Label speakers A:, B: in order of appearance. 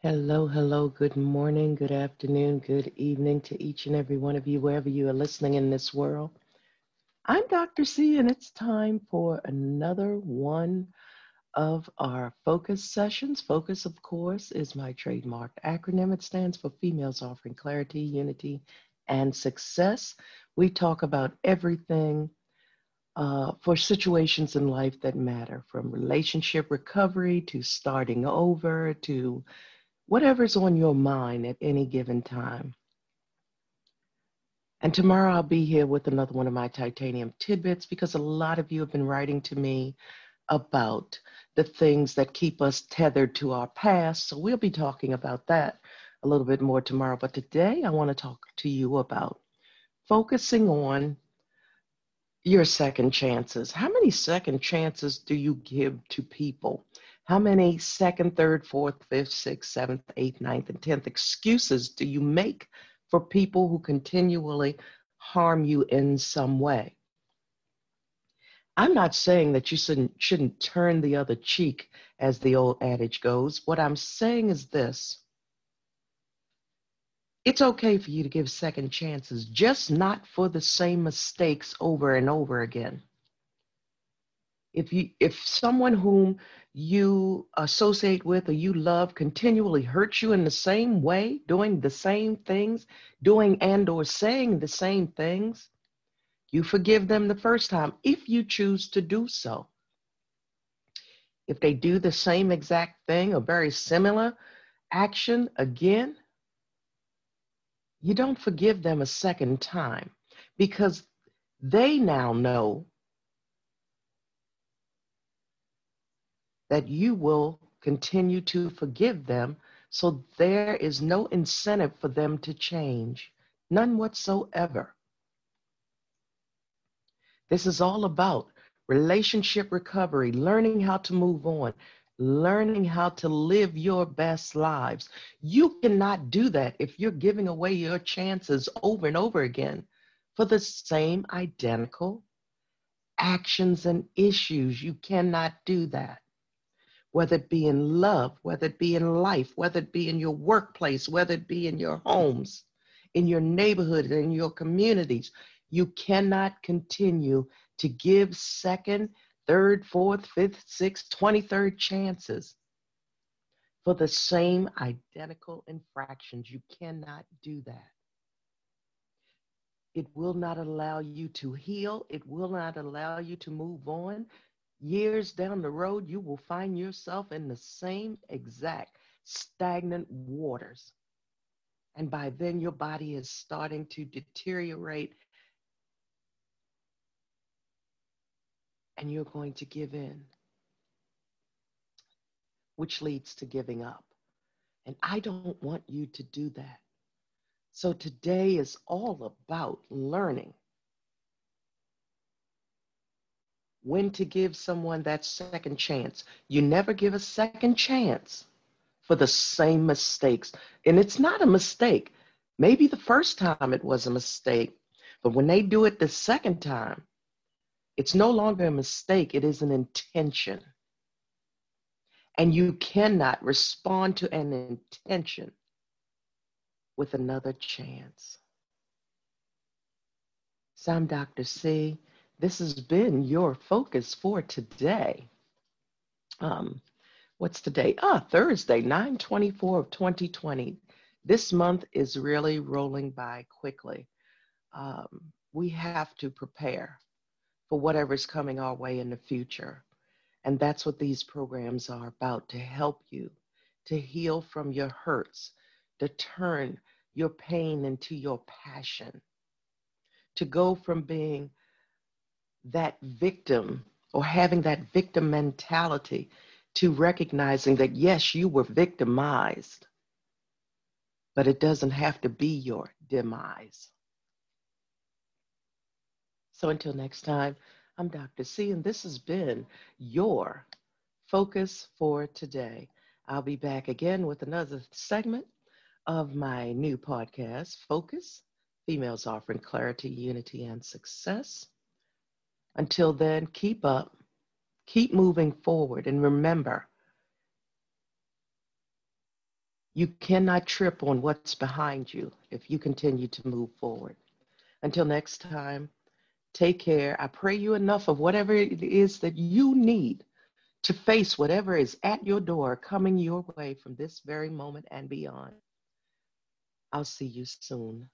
A: Hello, hello, good morning, good afternoon, good evening to each and every one of you, wherever you are listening in this world. I'm Dr. C, and it's time for another one of our focus sessions. Focus, of course, is my trademark acronym. It stands for Females Offering Clarity, Unity, and Success. We talk about everything uh, for situations in life that matter, from relationship recovery to starting over to whatever's on your mind at any given time. And tomorrow I'll be here with another one of my titanium tidbits because a lot of you have been writing to me about the things that keep us tethered to our past. So we'll be talking about that a little bit more tomorrow. But today I want to talk to you about focusing on your second chances. How many second chances do you give to people? How many second, third, fourth, fifth, sixth, seventh, eighth, ninth, and tenth excuses do you make for people who continually harm you in some way? I'm not saying that you shouldn't, shouldn't turn the other cheek, as the old adage goes. What I'm saying is this it's okay for you to give second chances, just not for the same mistakes over and over again. If you if someone whom you associate with or you love continually hurts you in the same way, doing the same things, doing and or saying the same things, you forgive them the first time if you choose to do so. If they do the same exact thing or very similar action again, you don't forgive them a second time because they now know that you will continue to forgive them. So there is no incentive for them to change, none whatsoever. This is all about relationship recovery, learning how to move on, learning how to live your best lives. You cannot do that if you're giving away your chances over and over again for the same identical actions and issues. You cannot do that whether it be in love, whether it be in life, whether it be in your workplace, whether it be in your homes, in your neighborhood, in your communities. You cannot continue to give second, third, fourth, fifth, sixth, 23rd chances for the same identical infractions. You cannot do that. It will not allow you to heal. It will not allow you to move on years down the road, you will find yourself in the same exact stagnant waters. And by then, your body is starting to deteriorate, and you're going to give in, which leads to giving up. And I don't want you to do that. So today is all about learning when to give someone that second chance. You never give a second chance for the same mistakes. And it's not a mistake. Maybe the first time it was a mistake, but when they do it the second time, it's no longer a mistake, it is an intention. And you cannot respond to an intention with another chance. So I'm Dr. C. This has been your focus for today. Um, what's today? Ah, Thursday, 924 of 2020. This month is really rolling by quickly. Um, we have to prepare for whatever's coming our way in the future. And that's what these programs are about to help you to heal from your hurts, to turn your pain into your passion, to go from being that victim or having that victim mentality to recognizing that, yes, you were victimized, but it doesn't have to be your demise. So until next time, I'm Dr. C, and this has been your focus for today. I'll be back again with another segment of my new podcast, Focus Females Offering Clarity, Unity, and Success. Until then, keep up, keep moving forward, and remember You cannot trip on what's behind you if you continue to move forward. Until next time, take care. I pray you enough of whatever it is that you need to face whatever is at your door coming your way from this very moment and beyond. I'll see you soon.